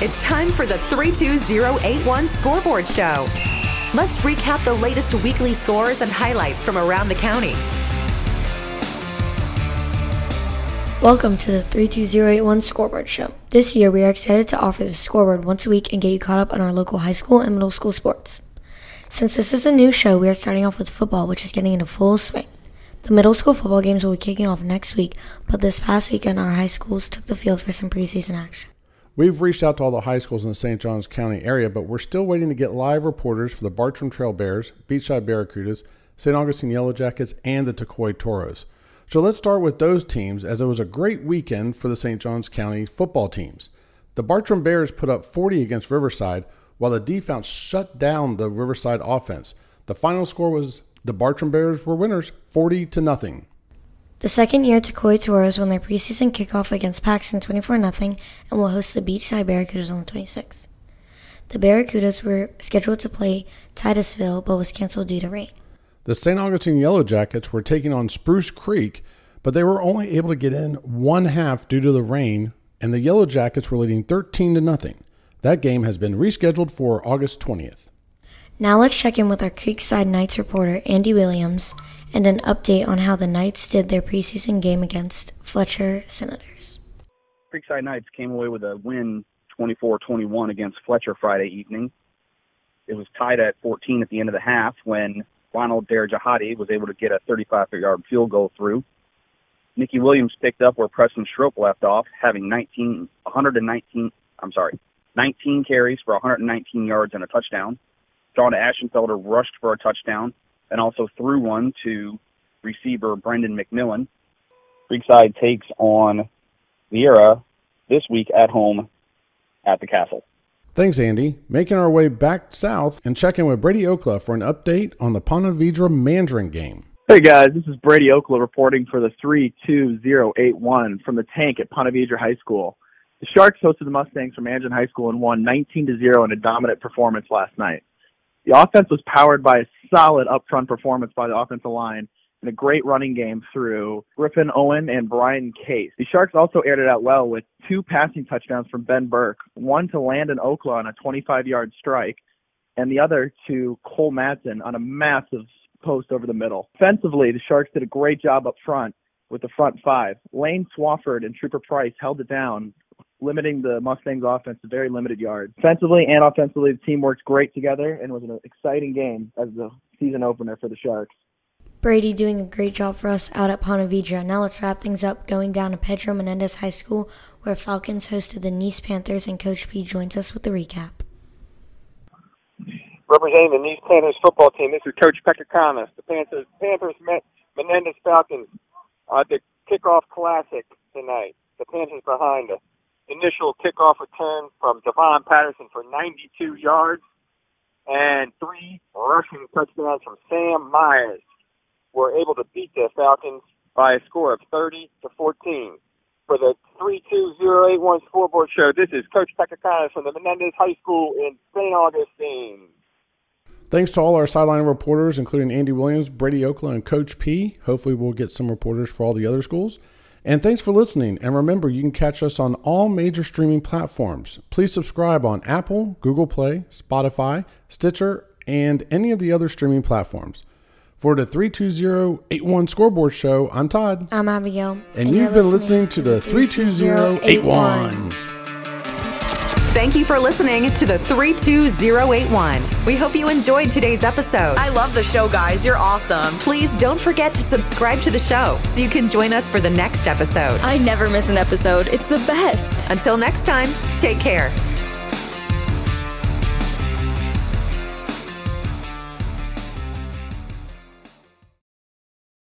It's time for the 32081 Scoreboard Show. Let's recap the latest weekly scores and highlights from around the county. Welcome to the 32081 Scoreboard Show. This year, we are excited to offer the scoreboard once a week and get you caught up on our local high school and middle school sports. Since this is a new show, we are starting off with football, which is getting into full swing. The middle school football games will be kicking off next week, but this past weekend, our high schools took the field for some preseason action. We've reached out to all the high schools in the St. Johns County area, but we're still waiting to get live reporters for the Bartram Trail Bears, Beachside Barracudas, St. Augustine Yellow Jackets, and the Tocoi Toros. So let's start with those teams, as it was a great weekend for the St. Johns County football teams. The Bartram Bears put up 40 against Riverside, while the defense shut down the Riverside offense. The final score was the Bartram Bears were winners, 40 to nothing. The second year, Tocoi Toros won their preseason kickoff against Paxson 24 0 and will host the Beachside Barracudas on the 26th. The Barracudas were scheduled to play Titusville but was canceled due to rain. The St. Augustine Yellow Jackets were taking on Spruce Creek, but they were only able to get in one half due to the rain, and the Yellow Jackets were leading 13 to nothing. That game has been rescheduled for August 20th. Now let's check in with our Creekside Knights reporter, Andy Williams, and an update on how the Knights did their preseason game against Fletcher Senators. Creekside Knights came away with a win 24-21 against Fletcher Friday evening. It was tied at 14 at the end of the half when Ronald Derjahadi was able to get a 35-yard field goal through. Nicky Williams picked up where Preston Schroep left off, having 19, 119, I'm sorry, 19 carries for 119 yards and a touchdown. John Ashenfelder rushed for a touchdown and also threw one to receiver Brendan McMillan. Creekside takes on Viera this week at home at the Castle. Thanks, Andy. Making our way back south and checking with Brady Okla for an update on the Ponte Vedra Mandarin game. Hey guys, this is Brady Okla reporting for the 32081 from the tank at Ponte Vedra High School. The Sharks hosted the Mustangs from Mandarin High School and won 19 to 0 in a dominant performance last night. The offense was powered by a solid upfront performance by the offensive line and a great running game through Griffin Owen and Brian Case. The Sharks also aired it out well with two passing touchdowns from Ben Burke, one to Landon Okla on a 25-yard strike, and the other to Cole Madsen on a massive post over the middle. Offensively, the Sharks did a great job up front with the front five. Lane Swafford and Trooper Price held it down limiting the Mustangs offense to very limited yards. Defensively and offensively, the team worked great together and was an exciting game as the season opener for the Sharks. Brady doing a great job for us out at Ponte Vedra. Now let's wrap things up going down to Pedro Menendez High School where Falcons hosted the Nease Panthers and Coach P joins us with the recap. Representing the Nease Panthers football team, this is Coach Peckiconis. The Panthers, Panthers met Menendez Falcons at the kickoff classic tonight. The Panthers behind us initial kickoff return from Devon Patterson for 92 yards and three rushing touchdowns from Sam Myers were able to beat the Falcons by a score of 30 to 14. For the 32081 scoreboard show, this is Coach Peckiconis from the Menendez High School in St. Augustine. Thanks to all our sideline reporters, including Andy Williams, Brady Oakland, and Coach P. Hopefully, we'll get some reporters for all the other schools. And thanks for listening. And remember, you can catch us on all major streaming platforms. Please subscribe on Apple, Google Play, Spotify, Stitcher, and any of the other streaming platforms. For the 32081 Scoreboard Show, I'm Todd. I'm Abigail. And, and you've been listening, listening to the 32081. Thank you for listening to the 32081. We hope you enjoyed today's episode. I love the show, guys. You're awesome. Please don't forget to subscribe to the show so you can join us for the next episode. I never miss an episode. It's the best. Until next time, take care.